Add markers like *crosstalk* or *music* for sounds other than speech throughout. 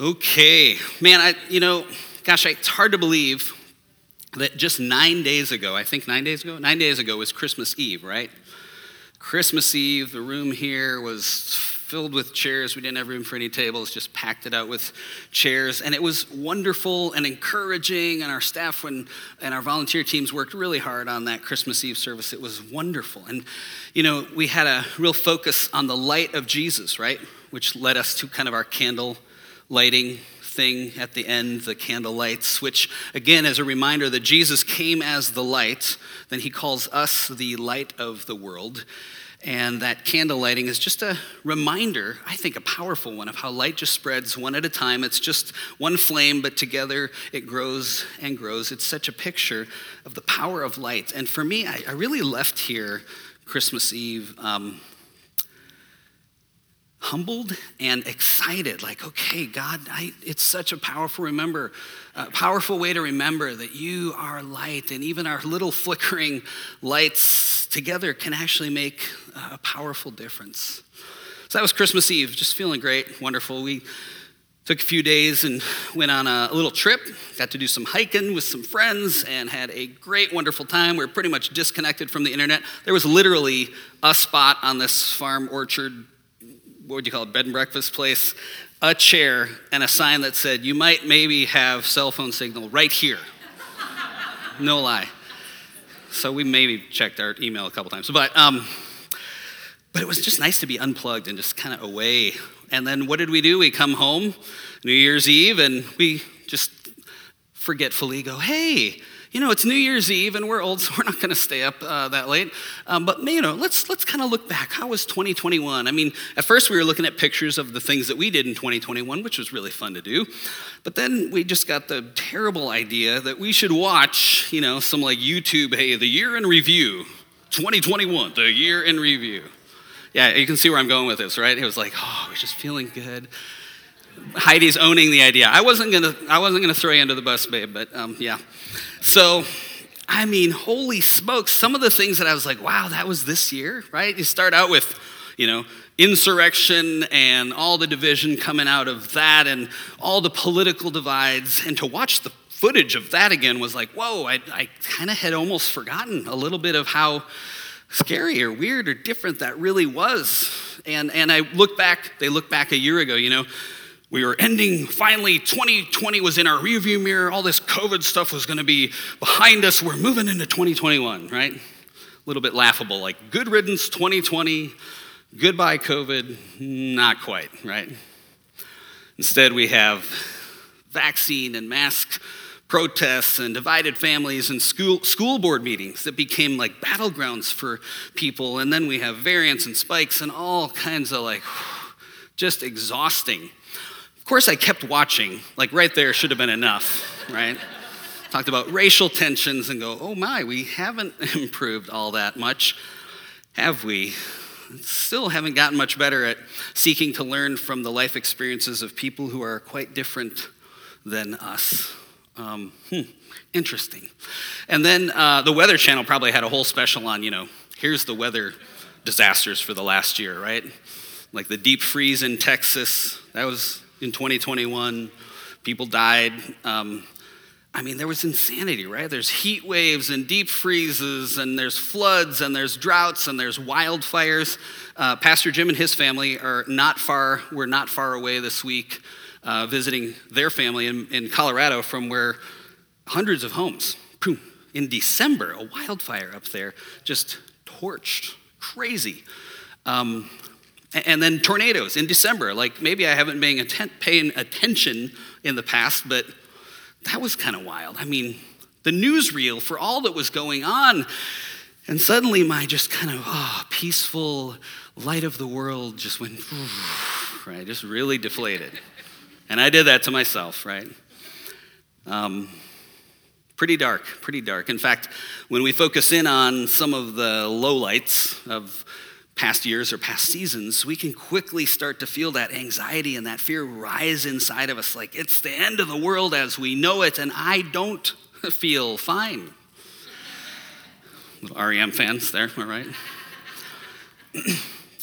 Okay, man, I, you know, gosh, it's hard to believe that just nine days ago, I think nine days ago, nine days ago was Christmas Eve, right? Christmas Eve, the room here was filled with chairs. We didn't have room for any tables, just packed it out with chairs. And it was wonderful and encouraging. And our staff and, and our volunteer teams worked really hard on that Christmas Eve service. It was wonderful. And, you know, we had a real focus on the light of Jesus, right? Which led us to kind of our candle lighting thing at the end, the candle lights, which again is a reminder that Jesus came as the light, then he calls us the light of the world. And that candle lighting is just a reminder, I think a powerful one, of how light just spreads one at a time. It's just one flame, but together it grows and grows. It's such a picture of the power of light. And for me, I, I really left here Christmas Eve. Um, humbled and excited like okay god I, it's such a powerful remember powerful way to remember that you are light and even our little flickering lights together can actually make a powerful difference. So that was christmas eve just feeling great wonderful. We took a few days and went on a, little trip got to do some hiking with some friends and had a great wonderful time. We are pretty much disconnected from the internet. There was literally a spot on this farm orchard what would you call it, bed and breakfast place, a chair and a sign that said, You might maybe have cell phone signal right here. no lie. So we maybe checked our email a couple times. But, um, but it was just nice to be unplugged and just kind of away. And then what did we do? We come home New Year's Eve and we just forgetfully go, Hey, you know, it's New Year's Eve and we're old, *laughs* so we're not going to stay up uh, that late. Um, but, you know, let's, let's kind of look back. How was 2021? I mean, at first we were looking at pictures of the things that we did in 2021, which was really fun to do. But then we just got the terrible idea that we should watch, you know, some like YouTube, hey, the year in review, 2021, the year in review. Yeah, you can see where I'm going with this, right? It was like, oh, we're just feeling good. Heidi's owning the idea. I wasn't gonna, I wasn't gonna throw you under the bus, babe, but um, yeah. So, I mean, holy smokes! Some of the things that I was like, wow, that was this year, right? You start out with, you know, insurrection and all the division coming out of that, and all the political divides, and to watch the footage of that again was like, whoa! I, I kind of had almost forgotten a little bit of how scary or weird or different that really was. And and I look back, they look back a year ago, you know we were ending, finally, 2020 was in our rearview mirror. All this COVID stuff was going to be behind us. We're moving into 2021, right? A little bit laughable, like good riddance 2020, goodbye COVID. Not quite, right? Instead, we have vaccine and mask protests and divided families and school, school board meetings that became like battlegrounds for people. And then we have variants and spikes and all kinds of like *sighs* just exhausting course, I kept watching. Like, right there should have been enough, right? Talked about racial tensions and go, oh my, we haven't *laughs* improved all that much, have we? Still haven't gotten much better at seeking to learn from the life experiences of people who are quite different than us. Um, hmm, interesting. And then uh, the Weather Channel probably had a whole special on, you know, here's the weather disasters for the last year, right? Like the deep freeze in Texas, that was in 2021. People died. Um, I mean, there was insanity, right? There's heat waves and deep freezes, and there's floods, and there's droughts, and there's wildfires. Uh, Pastor Jim and his family are not far, we're not far away this week, uh, visiting their family in, in Colorado from where hundreds of homes, boom, in December, a wildfire up there, just torched. Crazy. Um, and then tornadoes in December. Like maybe I haven't been atten- paying attention in the past, but that was kind of wild. I mean, the newsreel for all that was going on. And suddenly my just kind of oh, peaceful light of the world just went, *sighs* right, just really deflated. And I did that to myself, right? Um, pretty dark, pretty dark. In fact, when we focus in on some of the lowlights of past years or past seasons, we can quickly start to feel that anxiety and that fear rise inside of us like it's the end of the world as we know it, and I don't *laughs* feel fine. Little REM fans there, all right? *clears throat*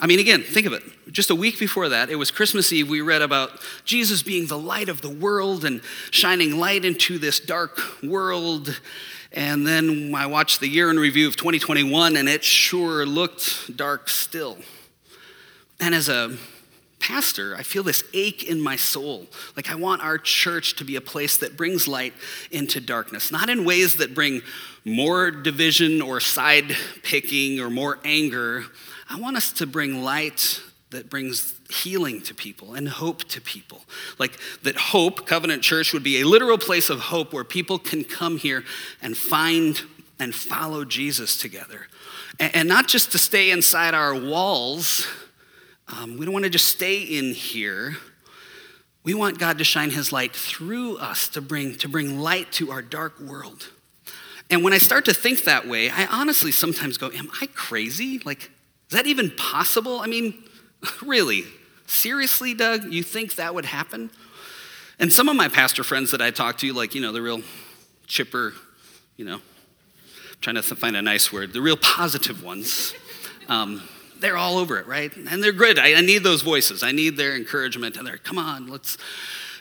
I mean, again, think of it. Just a week before that, it was Christmas Eve, we read about Jesus being the light of the world and shining light into this dark world. And then I watched the year in review of 2021, and it sure looked dark still. And as a pastor, I feel this ache in my soul. Like, I want our church to be a place that brings light into darkness, not in ways that bring more division or side picking or more anger I want us to bring light that brings healing to people and hope to people. Like that hope, Covenant Church, would be a literal place of hope where people can come here and find and follow Jesus together. And, not just to stay inside our walls. Um, we don't want to just stay in here. We want God to shine his light through us to bring, to bring light to our dark world. And when I start to think that way, I honestly sometimes go, Am I crazy? Like, that even possible? I mean, *laughs* really? Seriously, Doug? You think that would happen? And some of my pastor friends that I talk to, like, you know, the real chipper, you know, trying to find a nice word, the real positive ones, um, they're all over it, right? And they're good. I, I need those voices. I need their encouragement. And they're, come on, let's.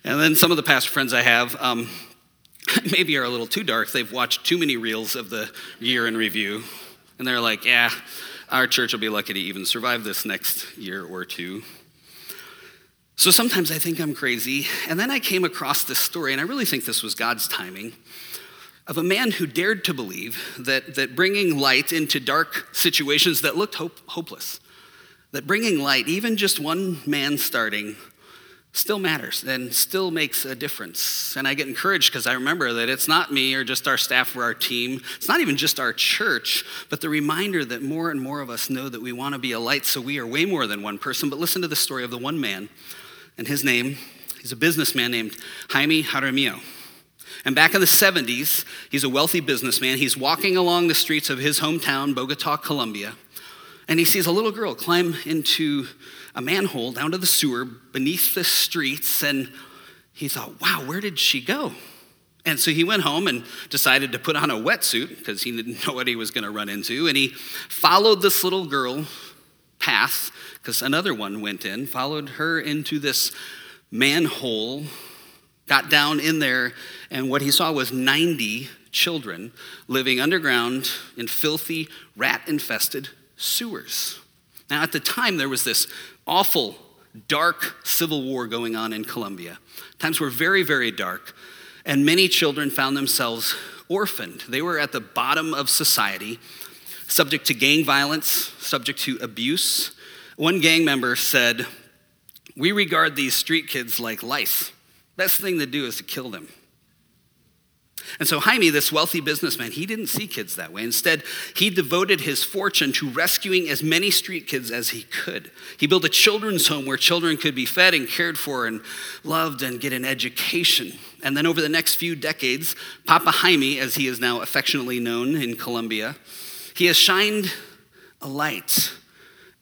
And then some of the pastor friends I have, um, *laughs* maybe are a little too dark. They've watched too many reels of the year in review. And they're like, yeah, our church will be lucky to even survive this next year or two. So sometimes I think I'm crazy. And then I came across this story, and I really think this was God's timing, of a man who dared to believe that, that bringing light into dark situations that looked hope, hopeless, that bringing light, even just one man starting, still matters and still makes a difference. And I get encouraged because I remember that it's not me or just our staff or our team. It's not even just our church, but the reminder that more and more of us know that we want to be a light, so we are way more than one person. But listen to the story of the one man, and his name, he's a businessman named Jaime Jaramillo. And back in the 70s, he's a wealthy businessman. He's walking along the streets of his hometown, Bogota, Colombia, and he sees a little girl climb into a manhole down to the sewer beneath the streets. And he thought, wow, where did she go? And so he went home and decided to put on a wetsuit because he didn't know what he was going to run into. And he followed this little girl path because another one went in, followed her into this manhole, got down in there, and what he saw was 90 children living underground in filthy, rat infested sewers. Now, at the time, there was this awful, dark civil war going on in Colombia. Times were very, very dark, and many children found themselves orphaned. They were at the bottom of society, subject to gang violence, subject to abuse. One gang member said, We regard these street kids like lice. Best thing to do is to kill them. And so Jaime, this wealthy businessman, he didn't see kids that way. Instead, he devoted his fortune to rescuing as many street kids as he could. He built a children's home where children could be fed and cared for and loved and get an education. And then over the next few decades, Papa Jaime, as he is now affectionately known in Colombia, he has shined a light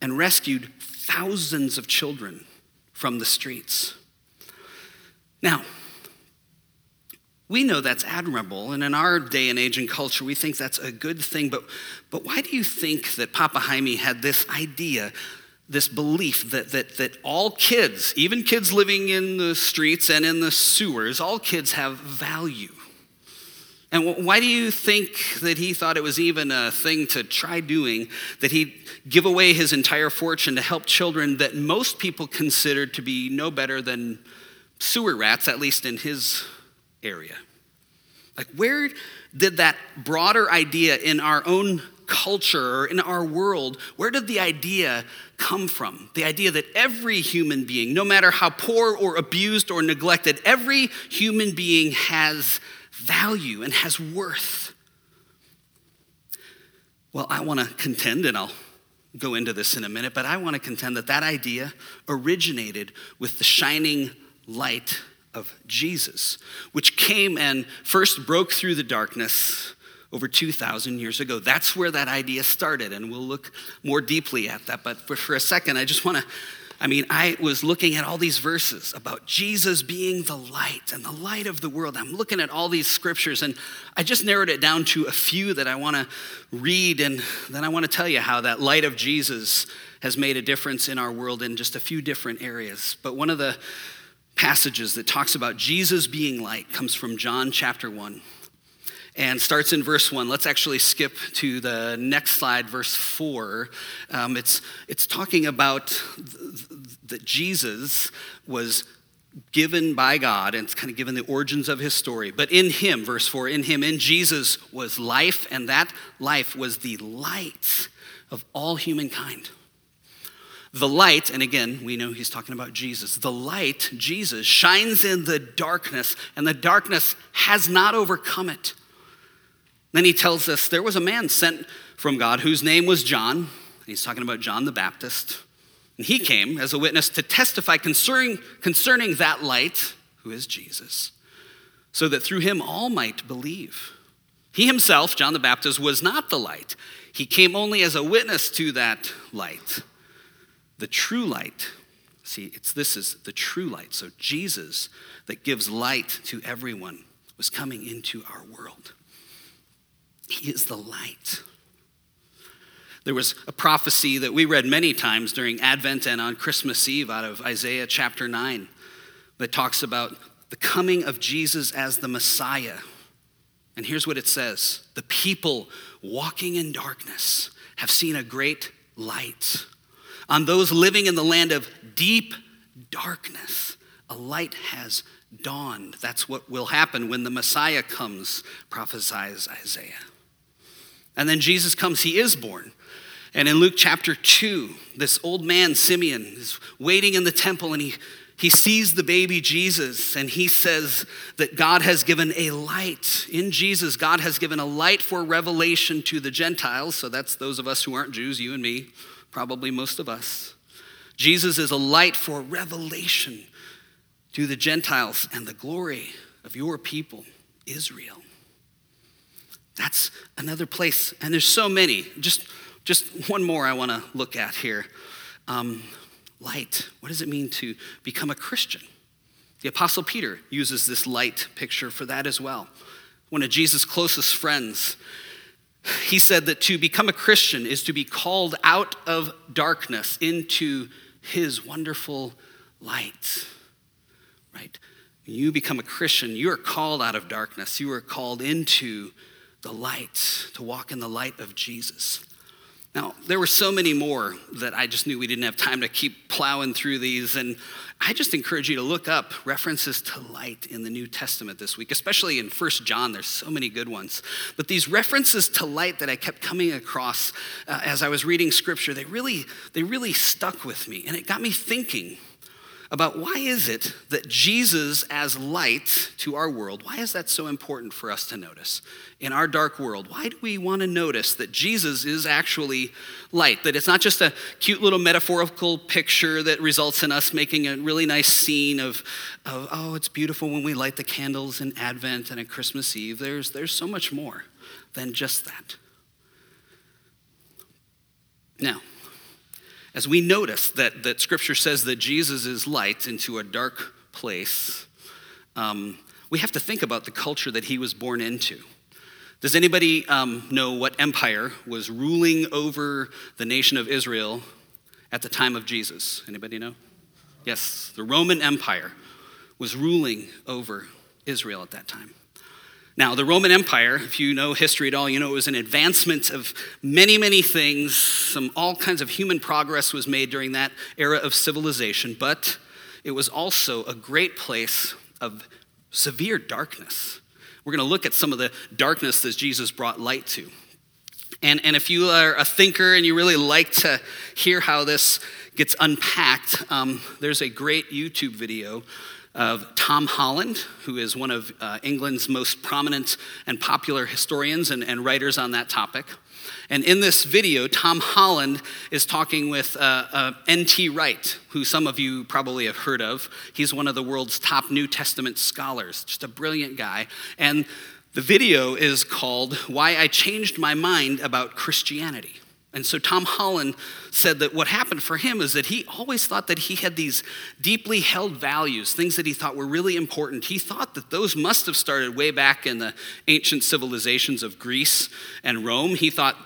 and rescued thousands of children from the streets. Now, we know that's admirable, and in our day and age and culture, we think that's a good thing. But, but why do you think that Papa Jaime had this idea, this belief that, that, that all kids, even kids living in the streets and in the sewers, all kids have value? And why do you think that he thought it was even a thing to try doing, that he'd give away his entire fortune to help children that most people considered to be no better than sewer rats, at least in his area. Like, where did that broader idea in our own culture or in our world, where did the idea come from? The idea that every human being, no matter how poor or abused or neglected, every human being has value and has worth. Well, I want to contend, and I'll go into this in a minute, but I want to contend that that idea originated with the shining light of Jesus, which came and first broke through the darkness over 2,000 years ago. That's where that idea started, and we'll look more deeply at that. But for, for a second, I just want to I mean, I was looking at all these verses about Jesus being the light and the light of the world. I'm looking at all these scriptures, and I just narrowed it down to a few that I want to read, and then I want to tell you how that light of Jesus has made a difference in our world in just a few different areas. But one of the passages that talks about Jesus being light comes from John chapter 1 and starts in verse 1. Let's actually skip to the next slide, verse 4. Um, it's, it's talking about that Jesus was given by God, and it's kind of given the origins of his story. But in him, verse 4, in him, in Jesus was life, and that life was the light of all humankind. The light, and again, we know he's talking about Jesus. The light, Jesus, shines in the darkness, and the darkness has not overcome it. Then he tells us there was a man sent from God whose name was John. He's talking about John the Baptist. And he came as a witness to testify concerning, concerning that light, who is Jesus, so that through him all might believe. He himself, John the Baptist, was not the light. He came only as a witness to that light. The true light. See, it's this is the true light. So Jesus that gives light to everyone was coming into our world. He is the light. There was a prophecy that we read many times during Advent and on Christmas Eve out of Isaiah chapter 9 that talks about the coming of Jesus as the Messiah. And here's what it says The people walking in darkness have seen a great light. On those living in the land of deep darkness, a light has dawned. That's what will happen when the Messiah comes, prophesies Isaiah. And then Jesus comes, he is born. And in Luke chapter 2, this old man, Simeon, is waiting in the temple and he, he sees the baby Jesus and he says that God has given a light. In Jesus, God has given a light for revelation to the Gentiles. So that's those of us who aren't Jews, you and me, probably most of us. Jesus is a light for revelation to the Gentiles and the glory of your people, Israel. That's another place. And there's so many. Just, just one more I want to look at here. Um, light. What does it mean to become a Christian? The Apostle Peter uses this light picture for that as well. One of Jesus' closest friends, he said that to become a Christian is to be called out of darkness into his wonderful light. Right? When you become a Christian, you are called out of darkness. You are called into the light, to walk in the light of Jesus. Now, there were so many more that I just knew we didn't have time to keep plowing through these. And I just encourage you to look up references to light in the New Testament this week, especially in First John. There's so many good ones. But these references to light that I kept coming across uh, as I was reading scripture, they really, they really stuck with me. And it got me thinking about why is it that Jesus as light to our world, why is that so important for us to notice in our dark world? Why do we want to notice that Jesus is actually light? That it's not just a cute little metaphorical picture that results in us making a really nice scene of, of oh, it's beautiful when we light the candles in Advent and at Christmas Eve. There's, there's so much more than just that. Now, as we notice that, that Scripture says that Jesus is light into a dark place, um, we have to think about the culture that he was born into. Does anybody um, know what empire was ruling over the nation of Israel at the time of Jesus? Anybody know? Yes, the Roman Empire was ruling over Israel at that time. Now, the Roman Empire, if you know history at all, you know it was an advancement of many, many things. Some all kinds of human progress was made during that era of civilization, but it was also a great place of severe darkness. We're going to look at some of the darkness that Jesus brought light to. And, and if you are a thinker and you really like to hear how this gets unpacked, um, there's a great YouTube video of Tom Holland, who is one of uh, England's most prominent and popular historians and, and, writers on that topic. And in this video, Tom Holland is talking with uh, uh, N.T. Wright, who some of you probably have heard of. He's one of the world's top New Testament scholars, just a brilliant guy. And the video is called Why I Changed My Mind About Christianity. And so Tom Holland said that what happened for him is that he always thought that he had these deeply held values, things that he thought were really important. He thought that those must have started way back in the ancient civilizations of Greece and Rome. He thought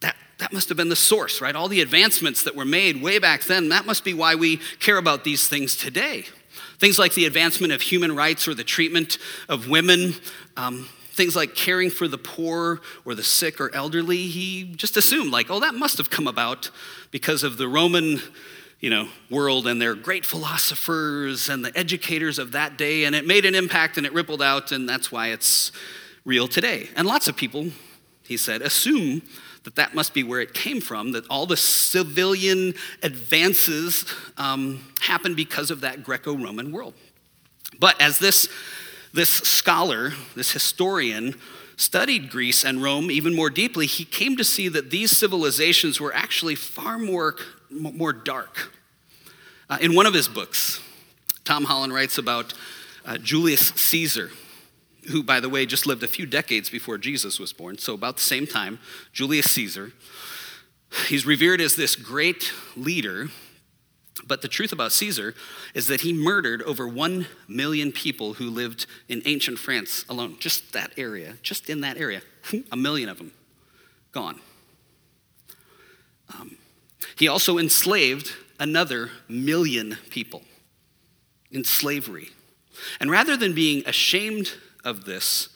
that, that must have been the source, right? All the advancements that were made way back then, that must be why we care about these things today. Things like the advancement of human rights or the treatment of women. Um, things like caring for the poor or the sick or elderly, he just assumed, like, oh, that must have come about because of the Roman you know, world and their great philosophers and the educators of that day, and it made an impact and it rippled out, and that's why it's real today. And lots of people, he said, assume that that must be where it came from, that all the civilian advances um, happened because of that Greco Roman world. But as this this scholar, this historian, studied Greece and Rome even more deeply, he came to see that these civilizations were actually far more, more dark. Uh, in one of his books, Tom Holland writes about uh, Julius Caesar, who, by the way, just lived a few decades before Jesus was born, so about the same time, Julius Caesar. He's revered as this great leader but the truth about Caesar is that he murdered over 1 million people who lived in ancient France alone, just that area, just in that area. A million of them gone. Um, he also enslaved another million people in slavery. And rather than being ashamed of this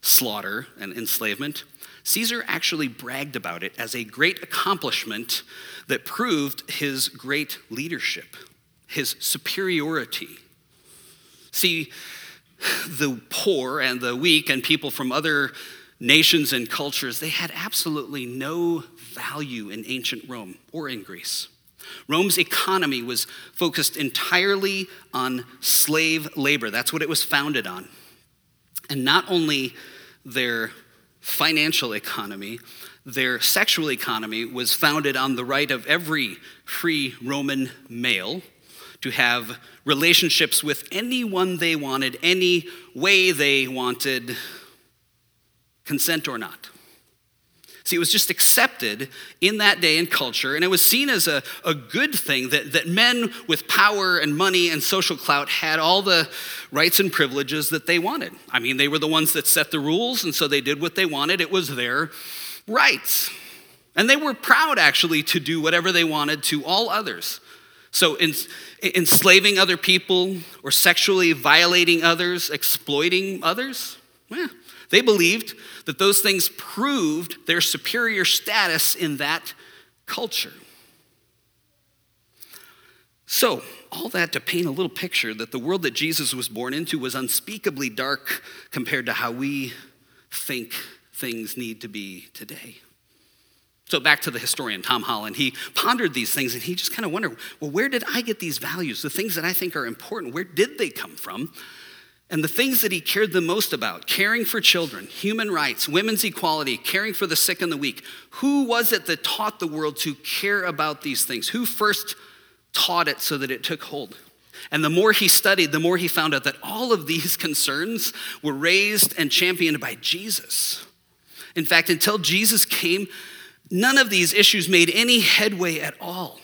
slaughter and enslavement, Caesar actually bragged about it as a great accomplishment that proved his great leadership, his superiority. See, the poor and the weak and people from other nations and cultures, they had absolutely no value in ancient Rome or in Greece. Rome's economy was focused entirely on slave labor. That's what it was founded on. And not only their financial economy, their sexual economy was founded on the right of every free Roman male to have relationships with anyone they wanted, any way they wanted, consent or not. See, it was just accepted in that day and culture, and it was seen as a, a good thing that, that men with power and money and social clout had all the rights and privileges that they wanted. I mean, they were the ones that set the rules, and so they did what they wanted. It was their rights. And they were proud, actually, to do whatever they wanted to all others. So, in, enslaving other people or sexually violating others, exploiting others, yeah, they believed that those things proved their superior status in that culture. So, all that to paint a little picture that the world that Jesus was born into was unspeakably dark compared to how we think things need to be today. So, back to the historian, Tom Holland. He pondered these things and he just kind of wondered well, where did I get these values? The things that I think are important, where did they come from? And the things that he cared the most about caring for children, human rights, women's equality, caring for the sick and the weak who was it that taught the world to care about these things? Who first taught it so that it took hold? And the more he studied, the more he found out that all of these *laughs* concerns were raised and championed by Jesus. In fact, until Jesus came, none of these issues made any headway at all.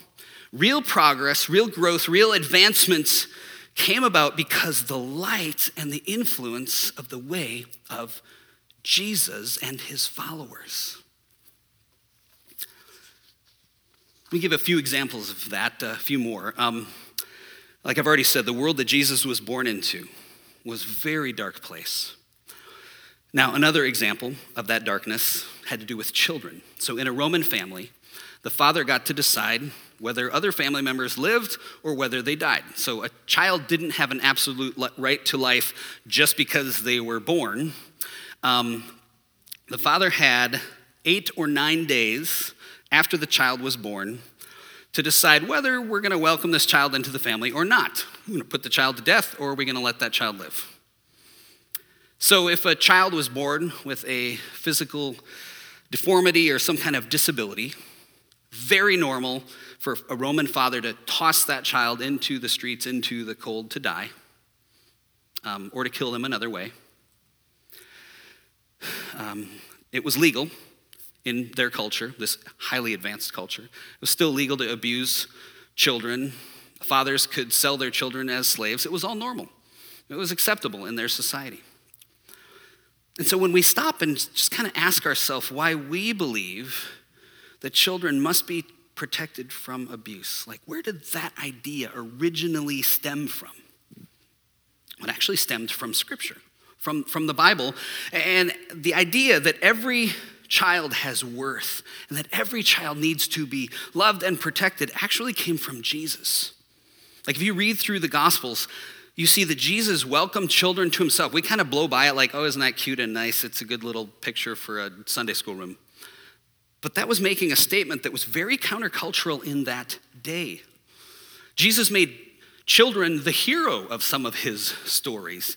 Real progress, real growth, real advancements came about because the light and the influence of the way of Jesus and his followers. Let me give a few examples of that, a few more. Um, like I've already said, the world that Jesus was born into was very dark place. Now, another example of that darkness had to do with children. So, in a Roman family, the father got to decide whether other family members lived or whether they died. So a child didn't have an absolute right to life just because they were born. Um, the father had eight or nine days after the child was born to decide whether we're going to welcome this child into the family or not. We're going to put the child to death or are we going to let that child live? So, if a child was born with a physical deformity or some kind of disability, very normal for a Roman father to toss that child into the streets, into the cold to die, um, or to kill them another way. Um, it was legal. in their culture, this highly advanced culture. It was still legal to abuse children. Fathers could sell their children as slaves. It was all normal, it was acceptable in their society. And so when we stop and just kind of ask ourselves why we believe that children must be protected from abuse, like where did that idea originally stem from? It actually stemmed from Scripture, from, from the Bible, and the idea that every child has worth and that every child needs to be loved and protected actually came from Jesus. Like if you read through the Gospels, you see that Jesus welcomed children to himself. We kind of blow by it like, oh, isn't that cute and nice? It's a good little picture for a Sunday school room. But that was making a statement that was very countercultural in that day. Jesus made children the hero of some of his stories.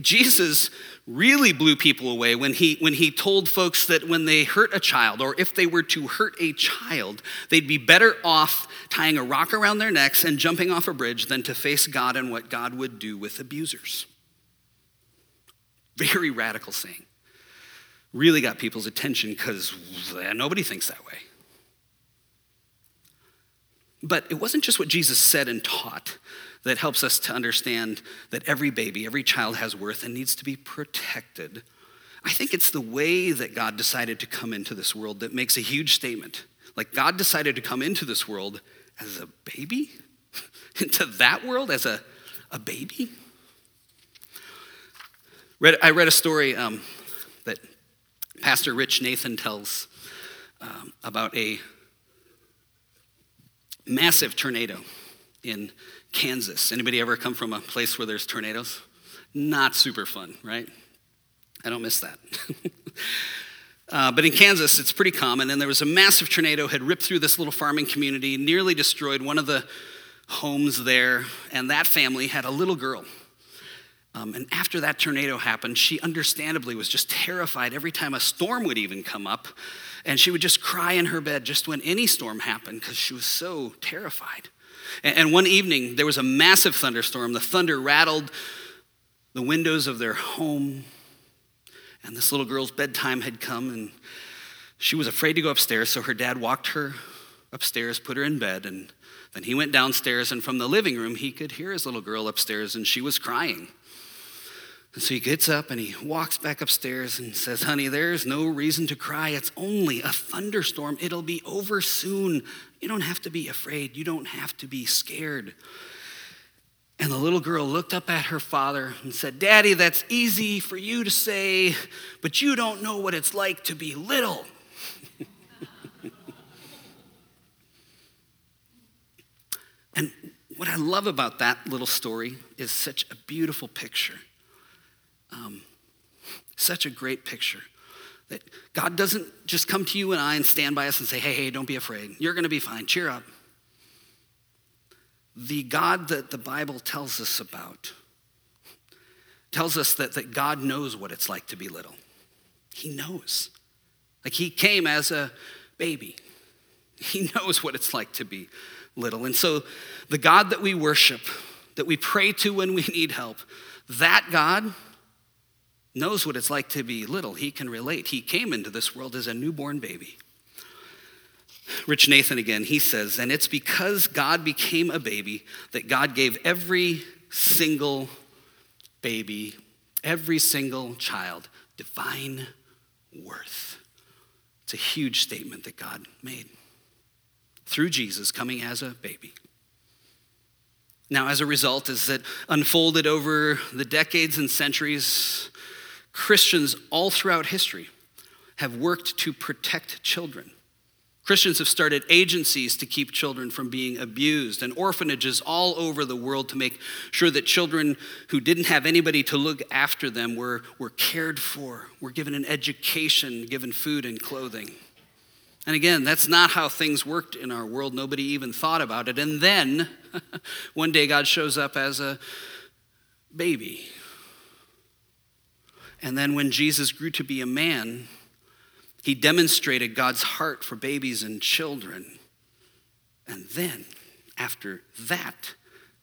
Jesus really blew people away when he, when he told folks that when they hurt a child, or if they were to hurt a child, they'd be better off tying a rock around their necks and jumping off a bridge than to face God and what God would do with abusers. Very radical saying. Really got people's attention because nobody thinks that way. But it wasn't just what Jesus said and taught that helps us to understand that every baby, every child has worth and needs to be protected. I think it's the way that God decided to come into this world that makes a huge statement. Like, God decided to come into this world as a baby? *laughs* into that world as a, a baby? Read, I read a story um, Pastor Rich Nathan tells um, about a massive tornado in Kansas. Anybody ever come from a place where there's tornadoes? Not super fun, right? I don't miss that. *laughs* uh, but in Kansas, it's pretty common, and there was a massive tornado had ripped through this little farming community, nearly destroyed one of the homes there, and that family had a little girl. Um, and after that tornado happened, she understandably was just terrified every time a storm would even come up. And she would just cry in her bed just when any storm happened because she was so terrified. And one evening, there was a massive thunderstorm. The thunder rattled the windows of their home. And this little girl's bedtime had come, and she was afraid to go upstairs. So her dad walked her upstairs, put her in bed, and then he went downstairs. And from the living room, he could hear his little girl upstairs, and she was crying. And so he gets up and he walks back upstairs and says, Honey, there's no reason to cry. It's only a thunderstorm. It'll be over soon. You don't have to be afraid. You don't have to be scared. And the little girl looked up at her father and said, Daddy, that's easy for you to say, but you don't know what it's like to be little. *laughs* and what I love about that little story is such a beautiful picture um, such a great picture that God doesn't just come to you and I and stand by us and say, hey, hey, don't be afraid. You're going to be fine. Cheer up. The God that the Bible tells us about tells us that, that God knows what it's like to be little. He knows. Like he came as a baby, he *laughs* knows what it's like to be little. And so the God that we worship, that we pray to when we need help, that God, knows what it's like to be little. He can relate. He came into this world as a newborn baby. Rich Nathan again, he says, and it's because God became a baby that God gave every single baby, every single child, divine worth. It's a huge statement that God made through Jesus coming as a baby. Now, as a result, is that unfolded over the decades and centuries, Christians all throughout history have worked to protect children. Christians have started agencies to keep children from being abused and orphanages all over the world to make sure that children who didn't have anybody to look after them were, were cared for, were given an education, given food and clothing. And again, that's not how things worked in our world. Nobody even thought about it. And then *laughs* one day God shows up as a baby and then when Jesus grew to be a man, he demonstrated God's heart for babies and children. And then, after that,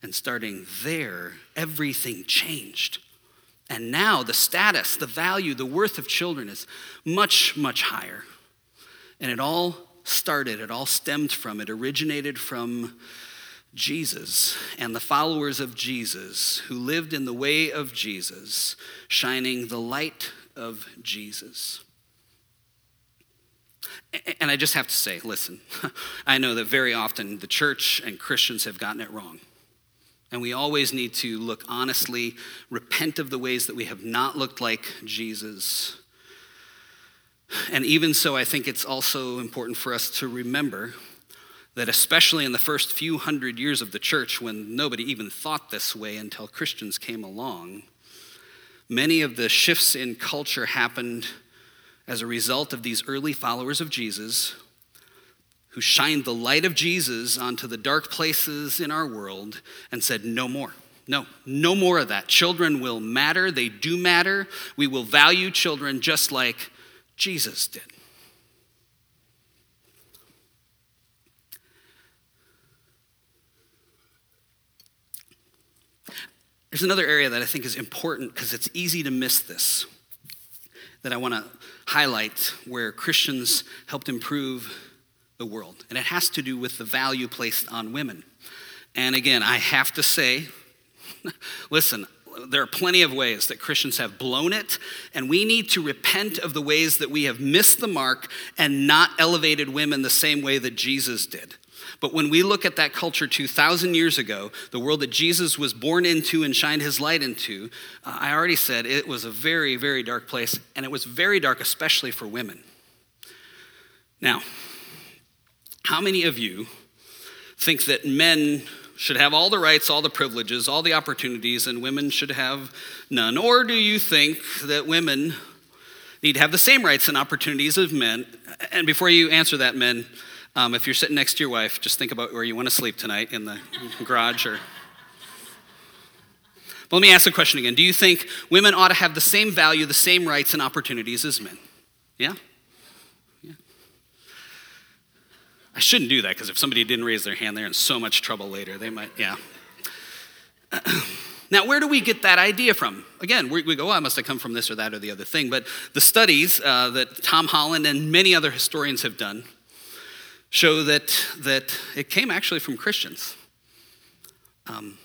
and starting there, everything changed. And now the status, the value, the worth of children is much, much higher. And it all started, it all stemmed from, it originated from Jesus and the followers of Jesus who lived in the way of Jesus, shining the light of Jesus. And I just have to say, listen, *laughs* I know that very often the church and Christians have gotten it wrong. And we always need to look honestly, repent of the ways that we have not looked like Jesus. And even so, I think it's also important for us to remember that, especially in the first few hundred years of the church, when nobody even thought this way until Christians came along, many of the shifts in culture happened as a result of these early followers of Jesus who shined the light of Jesus onto the dark places in our world and said, No more. No, no more of that. Children will matter. They do matter. We will value children just like Jesus did. There's another area that I think is important because it's easy to miss this that I want to highlight where Christians helped improve the world. And it has to do with the value placed on women. And again, I have to say, *laughs* listen, there are plenty of ways that Christians have blown it, and we need to repent of the ways that we have missed the mark and not elevated women the same way that Jesus did. But when we look at that culture 2,000 years ago, the world that Jesus was born into and shined his light into, uh, I already said it was a very, very dark place, and it was very dark, especially for women. Now, how many of you think that men should have all the rights, all the privileges, all the opportunities, and women should have none? Or do you think that women need to have the same rights and opportunities as men? And before you answer that, men, um, if you're sitting next to your wife, just think about where you want to sleep tonight in the garage or. But let me ask the question again. Do you think women ought to have the same value, the same rights and opportunities as men? Yeah? Yeah. I shouldn't do that because if somebody didn't raise their hand, they're in so much trouble later. They might, yeah. *clears throat* Now, where do we get that idea from? Again, we, we, go, oh, I must have come from this or that or the other thing. But the studies uh, that Tom Holland and many other historians have done show that, that it came actually from Christians. Um,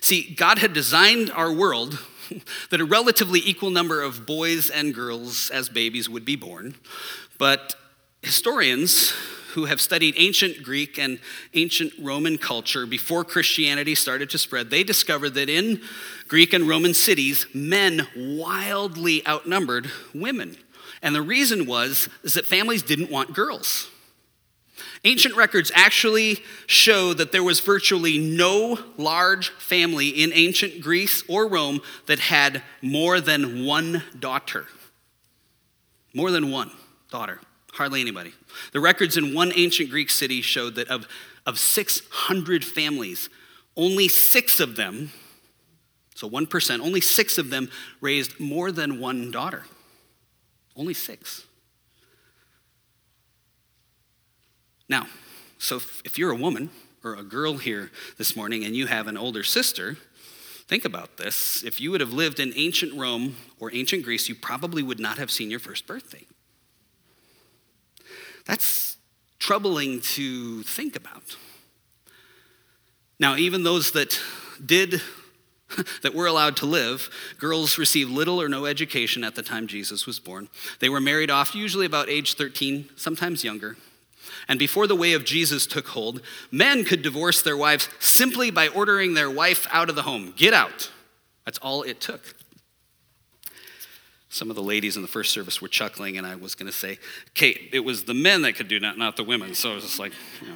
see, God had designed our world *laughs* that a relatively equal number of boys and girls as babies would be born, but historians who have studied ancient Greek and ancient Roman culture before Christianity started to spread, they discovered that in Greek and Roman cities, men wildly outnumbered women. And the reason was is that families didn't want girls. Ancient records actually show that there was virtually no large family in ancient Greece or Rome that had more than one daughter. More than one daughter. Hardly anybody. The records in one ancient Greek city showed that of, of 600 families, only six of them, so 1%, only six of them raised more than one daughter. Only six. Now, so if you're a woman or a girl here this morning and you have an older sister, think about this. If you would have lived in ancient Rome or ancient Greece, you probably would not have seen your first birthday. That's troubling to think about. Now, even those that did, *laughs* that were allowed to live, girls received little or no education at the time Jesus was born. They were married off, usually about age 13, sometimes younger. And before the way of Jesus took hold, men could divorce their wives simply by ordering their wife out of the home. Get out. That's all it took. Some of the ladies in the first service were chuckling, and I was going to say, Kate, it was the men that could do that, not the women. So it was just like, you know.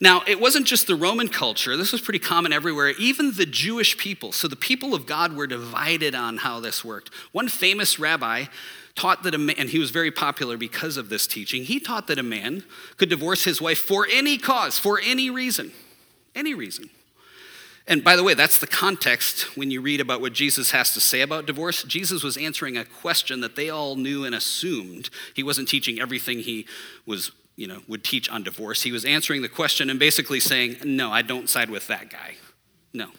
Now, it wasn't just the Roman culture, this was pretty common everywhere, even the Jewish people. So the people of God were divided on how this worked. One famous rabbi taught that a man, and he was very popular because of this teaching, he taught that a man could divorce his wife for any cause, for any reason. Any reason. And by the way, that's the context when you read about what Jesus has to say about divorce. Jesus was answering a question that they all knew and assumed. He wasn't teaching everything he was, you know, would teach on divorce. He was answering the question and basically saying, "No, I don't side with that guy. No.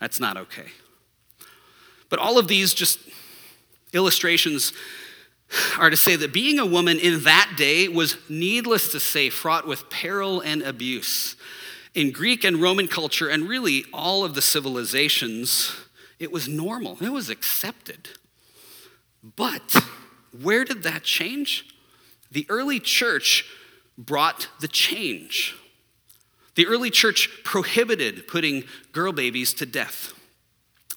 That's not okay." But all of these just illustrations are to say that being a woman in that day was needless to say fraught with peril and abuse. In Greek and Roman culture, and really all of the civilizations, it was normal, it was accepted. But where did that change? The early church brought the change. The early church prohibited putting girl babies to death.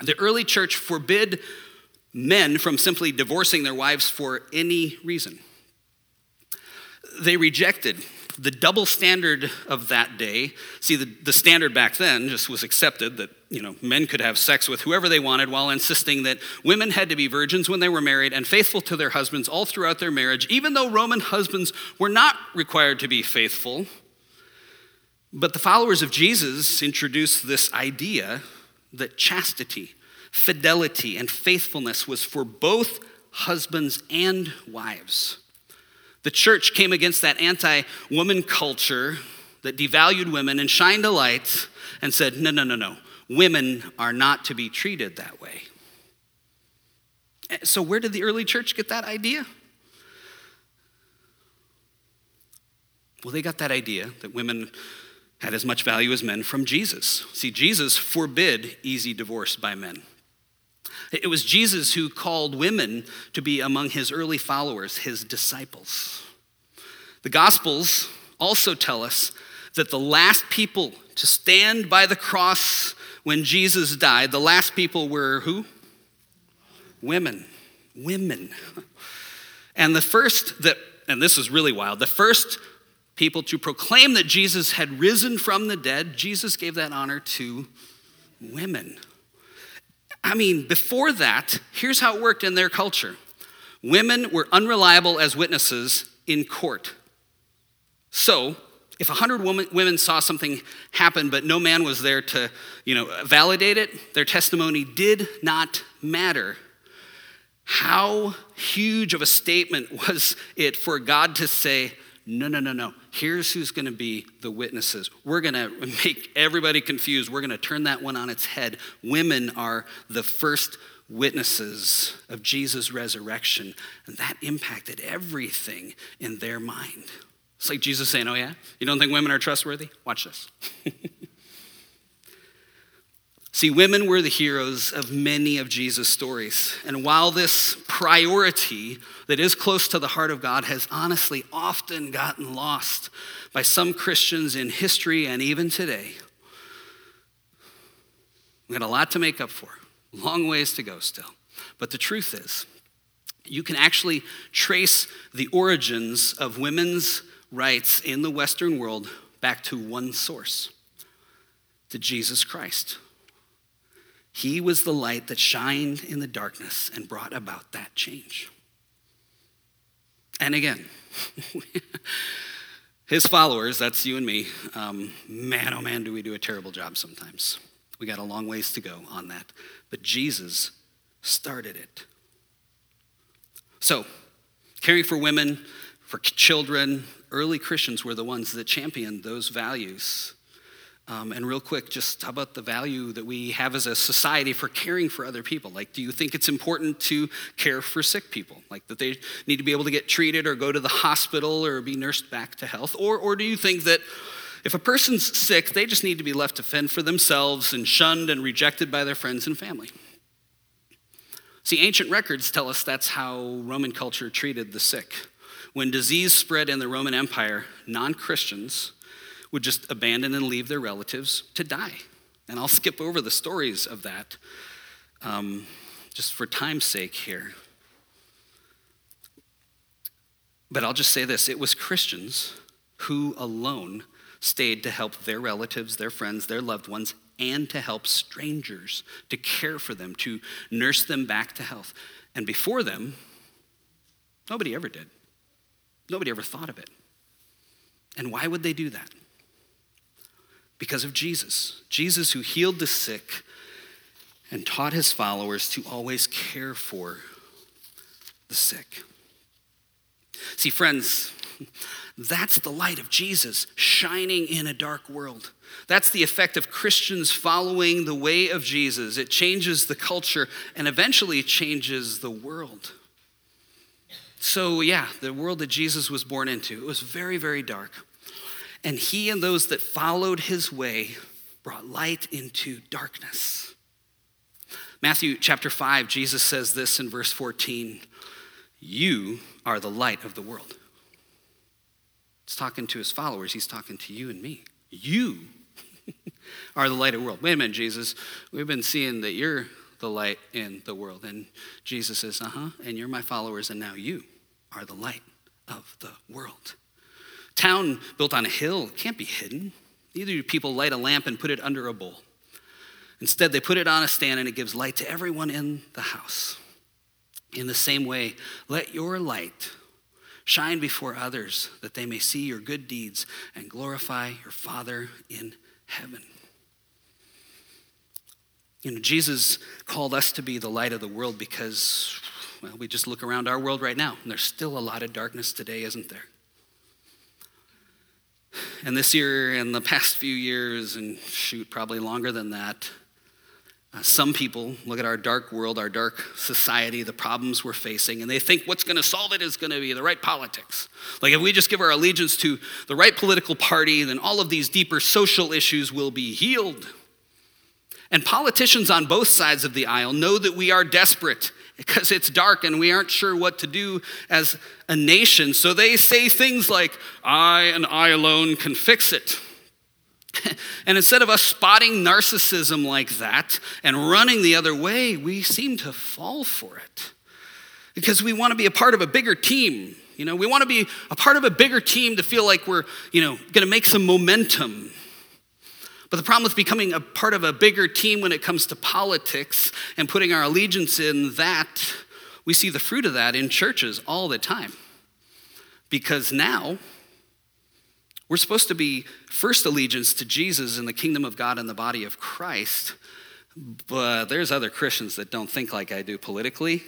The early church forbid men from simply divorcing their wives for any reason. They rejected the double standard of that day. See, the, the standard back then just was accepted that, you know, men could have sex with whoever they wanted while insisting that women had to be virgins when they were married and faithful to their husbands all throughout their marriage, even though Roman husbands were not required to be faithful. But the followers of Jesus introduced this idea that chastity fidelity and faithfulness was for both husbands and wives. The church came against that anti woman culture that devalued women and shined a light and said, no, no, no, no. Women are not to be treated that way. So, where did the early church get that idea? Well, they got that idea that women had as much value as men from Jesus. See, Jesus forbid easy divorce by men. It was Jesus who called women to be among his early followers, his disciples. The Gospels also tell us that the last people to stand by the cross when Jesus died, the last people were who? Women. Women. And the first that, and this is really wild, the first people to proclaim that Jesus had risen from the dead, Jesus gave that honor to women. I mean, before that, here's how it worked in their culture women were unreliable as witnesses in court. So, if 100 women saw something happen but no man was there to you know, validate it, their testimony did not matter. How huge of a statement *laughs* was it for God to say, no, no, no, no. Here's who's going to be the witnesses. We're going *laughs* to make everybody confused. We're going to turn that one on its head. Women are the first witnesses of Jesus' resurrection. And that impacted everything in their mind. It's like Jesus saying, Oh, yeah? You don't think women are trustworthy? Watch this. *laughs* See, women were the heroes of many of Jesus' stories. And while this priority that is close to the heart of God has honestly often gotten lost by some Christians in history and even today, we got a lot to make up for. Long ways to go still. But the truth is, you can actually trace the origins of women's rights in the Western world back to one source to Jesus Christ. He was the light that shined in the darkness and brought about that change. And again, *laughs* his followers, that's you and me, um, man, oh man, do we do a terrible job sometimes. We got a long ways to go on that. But Jesus started it. So, caring for women, for children, early Christians were the ones that championed those values. Um, and real quick, just how about the value that we have as a society for caring for other people? Like, do you think it's important to care for sick people? Like, that they need to be able to get treated or go to the hospital or be nursed back to health? Or, or do you think that if a person's sick, they just need to be left to fend for themselves and shunned and rejected by their friends and family? See, ancient records tell us that's how Roman culture treated the sick. When disease spread in the Roman Empire, non Christians, would just abandon and leave their relatives to die. And I'll *laughs* skip over the stories of that um, just for time's sake here. But I'll just say this it was Christians who alone stayed to help their relatives, their friends, their loved ones, and to help strangers, to care for them, to nurse them back to health. And before them, nobody ever did. Nobody ever thought of it. And why would they do that? Because of Jesus. Jesus, who healed the sick and taught his followers to always care for the sick. See, friends, that's the light of Jesus shining in a dark world. That's the effect of Christians following the way of Jesus. It changes the culture and eventually changes the world. So, yeah, the world that Jesus was born into, it was very, very dark. And he and those that followed his way brought light into darkness. Matthew chapter 5, Jesus says this in verse 14 You are the light of the world. He's talking to his followers, he's talking to you and me. You *laughs* are the light of the world. Wait a minute, Jesus. We've been seeing that you're the light in the world. And Jesus says, Uh huh, and you're my followers, and now you are the light of the world. Town built on a hill can't be hidden. Neither do people light a lamp and put it under a bowl. Instead, they put it on a stand and it gives light to everyone in the house. In the same way, let your light shine before others that they may see your good deeds and glorify your Father in heaven. You know, Jesus called us to be the light of the world because, well, we just look around our world right now, and there's still a lot of darkness today, isn't there? And this year and the past few years, and shoot, probably longer than that, uh, some people look at our dark world, our dark society, the problems we're facing, and they think what's going to solve it is going to be the right politics. Like if we just give our allegiance to the right political party, then all of these deeper social issues will be healed. And politicians on both sides of the aisle know that we are desperate because it's dark and we aren't sure what to do as a nation. So they say things like, I and I alone can fix it. *laughs* and instead of us spotting narcissism like that and running the other way, we seem to fall for it because we want to be a part of a bigger team. You know, we want to be a part of a bigger team to feel like we're, you know, going to make some momentum. But the problem with becoming a part of a bigger team when it comes to politics and putting our allegiance in that, we see the fruit of that in churches all the time. Because now, we're supposed to be first allegiance to Jesus and the kingdom of God and the body of Christ. But there's other Christians that don't think like I do politically,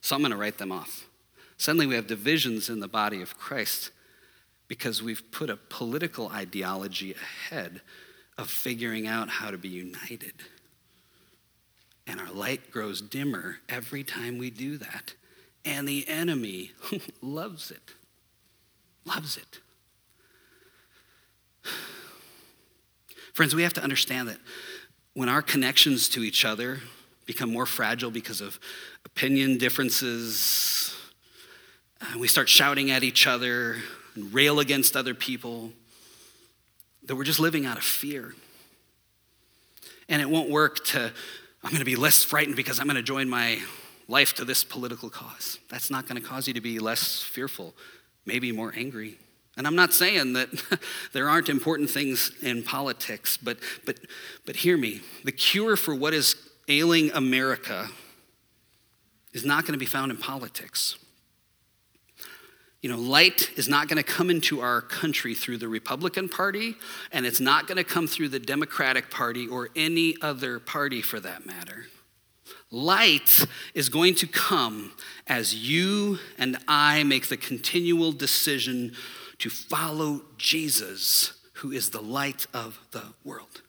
so I'm going to write them off. Suddenly, we have divisions in the body of Christ because we've put a political ideology ahead of figuring out how to be united. And our light grows dimmer every time we do that. And the enemy *laughs* loves it. Loves it. Friends, we have to understand that when our connections to each other become more fragile because of opinion differences, and we start shouting at each other and rail against other people, that we're just living out of fear. And it won't work to, I'm going to be less frightened because I'm going to join my life to this political cause. That's not going to cause you to be less fearful, maybe more angry. And I'm not saying that *laughs* there aren't important things in politics, but, but, but hear me. The cure for what is ailing America is not going to be found in politics. You know, light is not going to come into our country through the Republican Party, and it's not going to come through the Democratic Party or any other party for that matter. Light is going to come as you and I make the continual decision to follow Jesus, who is the light of the world.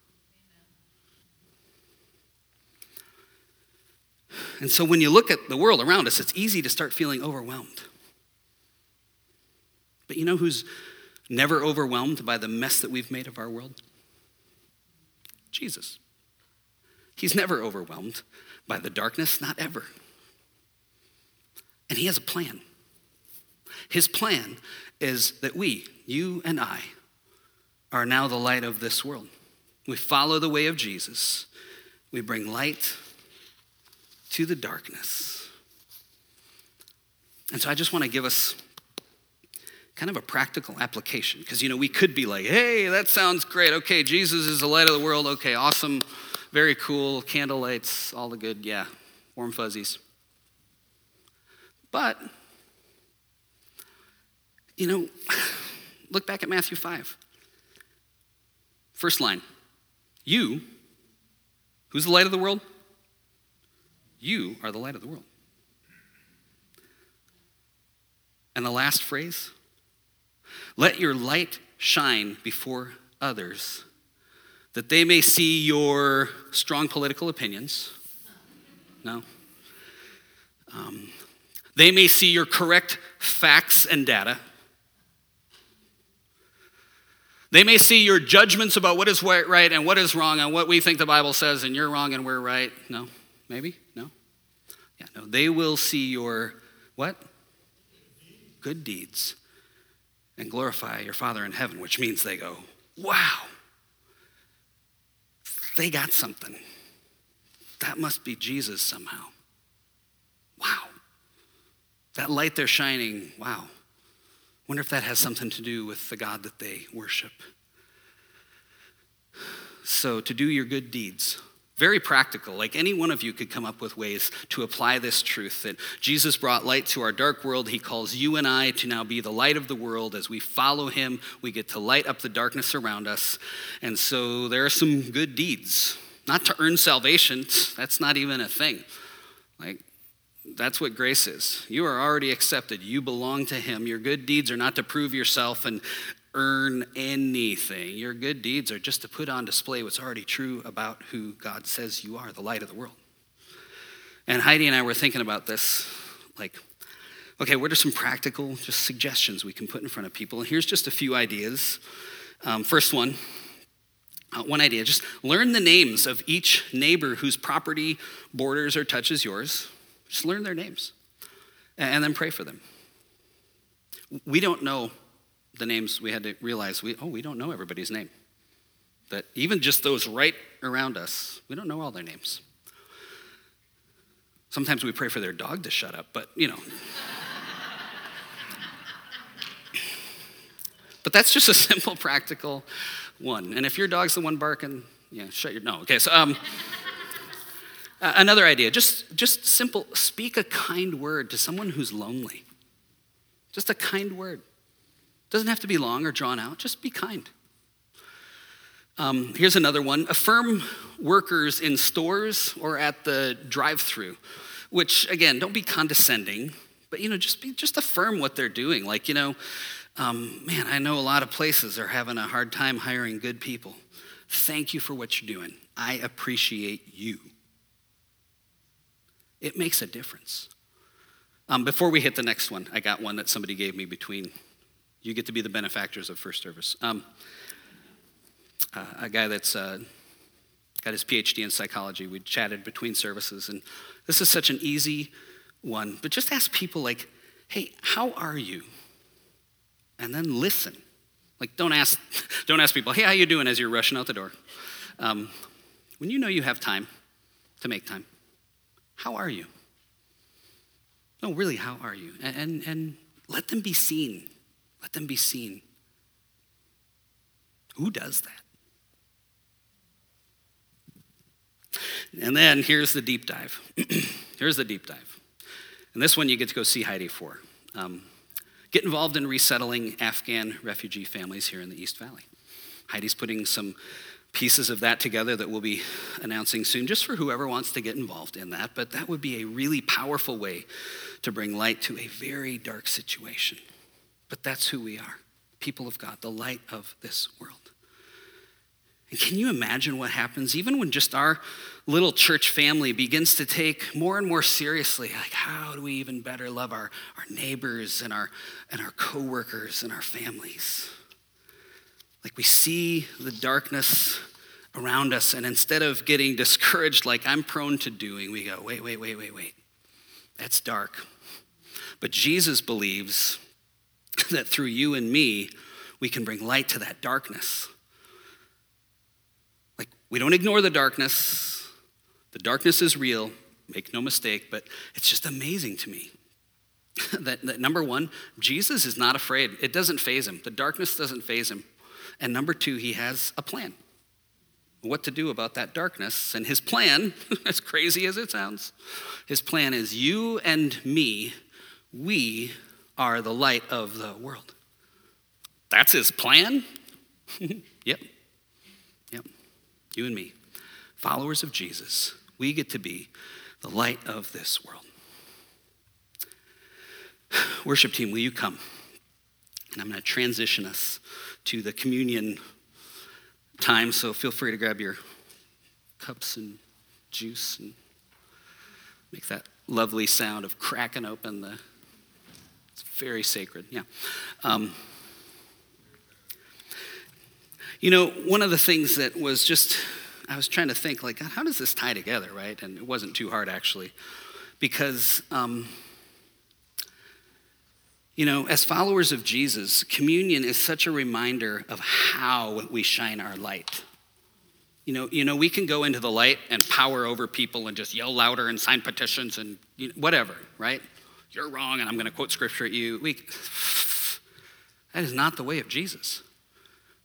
And so when you look at the world around us, it's easy to start feeling overwhelmed. But you know who's never overwhelmed by the mess that we've made of our world? Jesus. He's never overwhelmed by the darkness, not ever. And he has a plan. His plan is that we, you and I, are now the light of this world. We follow the way of Jesus. We bring light to the darkness. And so I just want to give us kind of a practical application. Because, you know, we could be like, hey, that sounds great. Okay, Jesus is the light of the world. Okay, awesome. Very cool. Candle lights, all the good. Yeah, warm fuzzies. But, you know, *sighs* look back at Matthew 5. First line You, who's the light of the world? You are the light of the world. And the last phrase let your light shine before others, that they may see your strong political opinions. No. Um, They may see your correct facts and data. They may see your judgments about what is right and what is wrong and what we think the Bible says, and you're wrong and we're right. No? Maybe? No? Yeah, no. They will see your what? Good deeds and glorify your Father in heaven, which means they go, wow, they got something. That must be Jesus somehow. Wow. That light they're shining, wow. Wonder if that has something to do with the God that they worship. So, to do your good deeds, very practical. Like any one of you could come up with ways to apply this truth that Jesus brought light to our dark world. He calls you and I to now be the light of the world. As we follow him, we get to light up the darkness around us. And so there are some good deeds. Not to earn salvation, that's not even a thing. Like, that's what grace is. You are already accepted. You belong to Him. Your good deeds are not to prove yourself and earn anything. Your good deeds are just to put on display what's already true about who God says you are, the light of the world. And Heidi and I were thinking about this like, okay, what are some practical just suggestions we can put in front of people? Here's just a few ideas. Um, first one, uh, one idea just learn the names of each neighbor whose property borders or touches yours. Just learn their names and then pray for them. We don't know the names, we had to realize, we, oh, we don't know everybody's name. That even just those right around us, we don't know all their names. Sometimes we pray for their dog to shut up, but you know. *laughs* but that's just a simple, *laughs* practical one. And if your dog's the one barking, yeah, shut your no. Okay, so um, *laughs* another idea, just just simple. Speak a kind word to someone who's lonely. Just a kind word. Doesn't have to be long or drawn out, just be kind. Um, here's another one affirm workers in stores or at the drive through, which, again, don't be condescending, but, you know, just, be, just affirm what they're doing. Like, you know, um, man, I know a lot of places are having a hard time hiring good people. Thank you for what you're doing. I appreciate you. It makes a difference. Um, before we hit the next one, I got one that somebody gave me between you get to be the benefactors of First Service. Um, uh, a guy that's uh, got his PhD in psychology, we chatted between services, and this is such an easy one. But just ask people, like, hey, how are you? And then listen. Like, don't ask, *laughs* don't ask people, hey, how you doing as you're rushing out the door. Um, when you know you have time to make time, how are you? No, really, how are you? And, and, and let them be seen. Let them be seen. Who does that? And then here's the deep dive. *clears throat* here's the deep dive. And this one you get to go see Heidi for. Um, get involved in resettling Afghan refugee families here in the East Valley. Heidi's putting some pieces of that together that we'll be announcing soon, just for whoever wants to get involved in that. But that would be a really powerful way to bring light to a very dark situation. But that's who we are people of God, the light of this world. And can you imagine what happens even when just our little church family begins to take more and more seriously like how do we even better love our, our neighbors and our and our coworkers and our families? Like we see the darkness around us and instead of getting discouraged like I'm prone to doing, we go, wait, wait, wait, wait, wait. That's dark. But Jesus believes *coughs* that through you and me, we can bring light to that darkness. Like, we don't ignore the darkness. The darkness is real, make no mistake, but it's just amazing to me *laughs* that, that number one, Jesus is not afraid. It doesn't faze him, the darkness doesn't faze him. And number two, he has a plan what to do about that darkness. And his plan, *laughs* as crazy as it sounds, his plan is you and me, we are the light of the world. That's his plan? *laughs* yep. Yep. You and me, followers of Jesus, we get to be the light of this world. *sighs* Worship team, will you come? And I'm going to transition us to the communion time, so feel free to grab your cups and juice and make that lovely sound of cracking open the. It's very sacred, yeah. Um, you know, one of the things that was just, I was trying to think, like, God, how does this tie together, right? And it wasn't too hard, actually. Because, um, you know, as followers of Jesus, communion is such a reminder of how we shine our light. You know, you know, we can go into the light and power over people and just yell louder and sign petitions and you know, whatever, right? You're wrong, and I'm going to quote scripture at you. We, that is not the way of Jesus.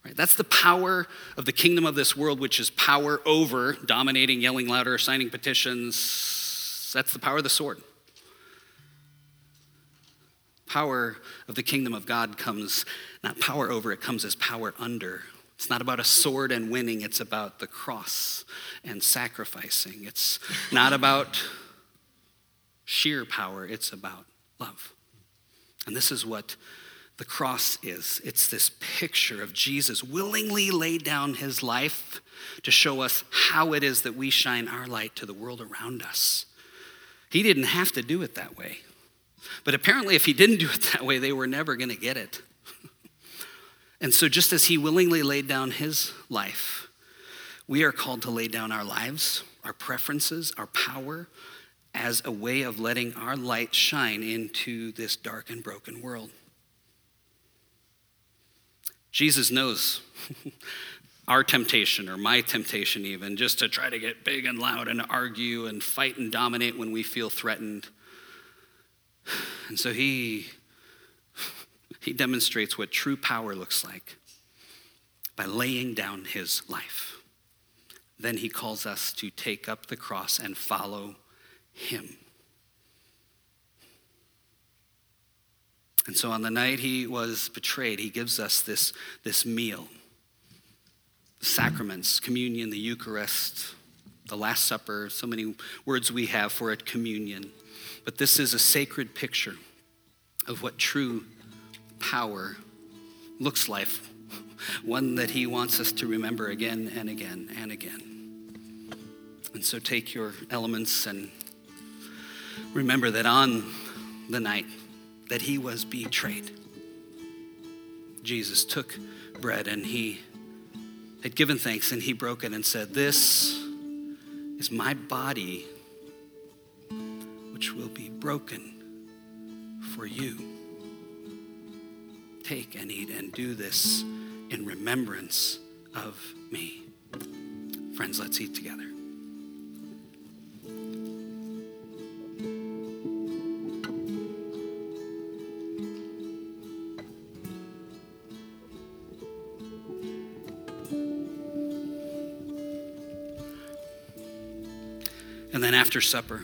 Right? That's the power of the kingdom of this world, which is power over dominating, yelling louder, signing petitions. That's the power of the sword. Power of the kingdom of God comes not power over, it comes as power under. It's not about a sword and winning, it's about the cross and sacrificing. It's not about sheer power, it's about love. And this is what the cross is it's this picture of Jesus willingly laid down his life to show us how it is that we shine our light to the world around us. He didn't have to do it that way. But apparently, if he didn't do it that way, they were never going to get it. *laughs* and so, just as he willingly laid down his life, we are called to lay down our lives, our preferences, our power as a way of letting our light shine into this dark and broken world. Jesus knows *laughs* our temptation, or my temptation even, just to try to get big and loud and argue and fight and dominate when we feel threatened. *sighs* And so he, *laughs* he demonstrates what true power looks like by laying down his life. Then he calls us to take up the cross and follow him. And so on the night he was betrayed, he gives us this, this meal sacraments, communion, the Eucharist, the Last Supper, so many words we have for it, communion. But this is a sacred picture of what true power looks like, one that he wants us to remember again and again and again. And so take your elements and remember that on the night that he was betrayed. Jesus took bread and he had given thanks and he broke it and said, This is my body, which will be broken for you. Take and eat and do this in remembrance of me. Friends, let's eat together. And then after supper,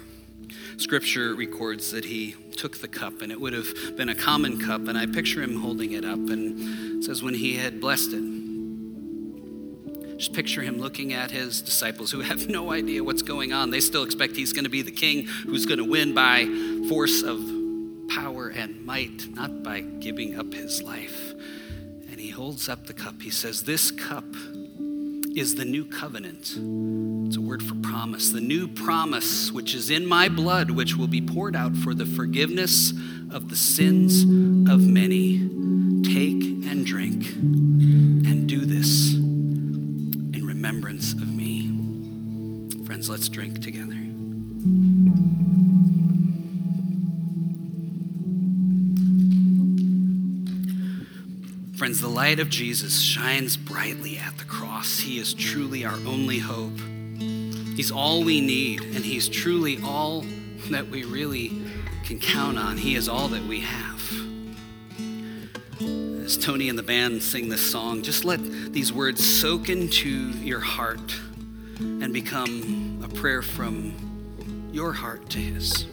scripture records that he took the cup, and it would have been a common cup. And I picture him holding it up, and says, when he had blessed it, just picture him looking at his disciples who have *laughs* no idea what's going on. They still expect he's going to be the king who's going to win by force of power and might, not by giving up his life. And he holds up the cup. He says, This cup is the new covenant. It's a word for promise. The new promise, which is in my blood, which will be poured out for the forgiveness of the sins of many. Take and drink and do this in remembrance of me. Friends, let's drink together. Friends, the light of Jesus shines brightly at the cross. He is truly our only hope. He's all we need, and He's truly all that we really can count on. He is all that we have. As Tony and the band sing this song, just let these words soak into your heart and become a prayer from your heart to His.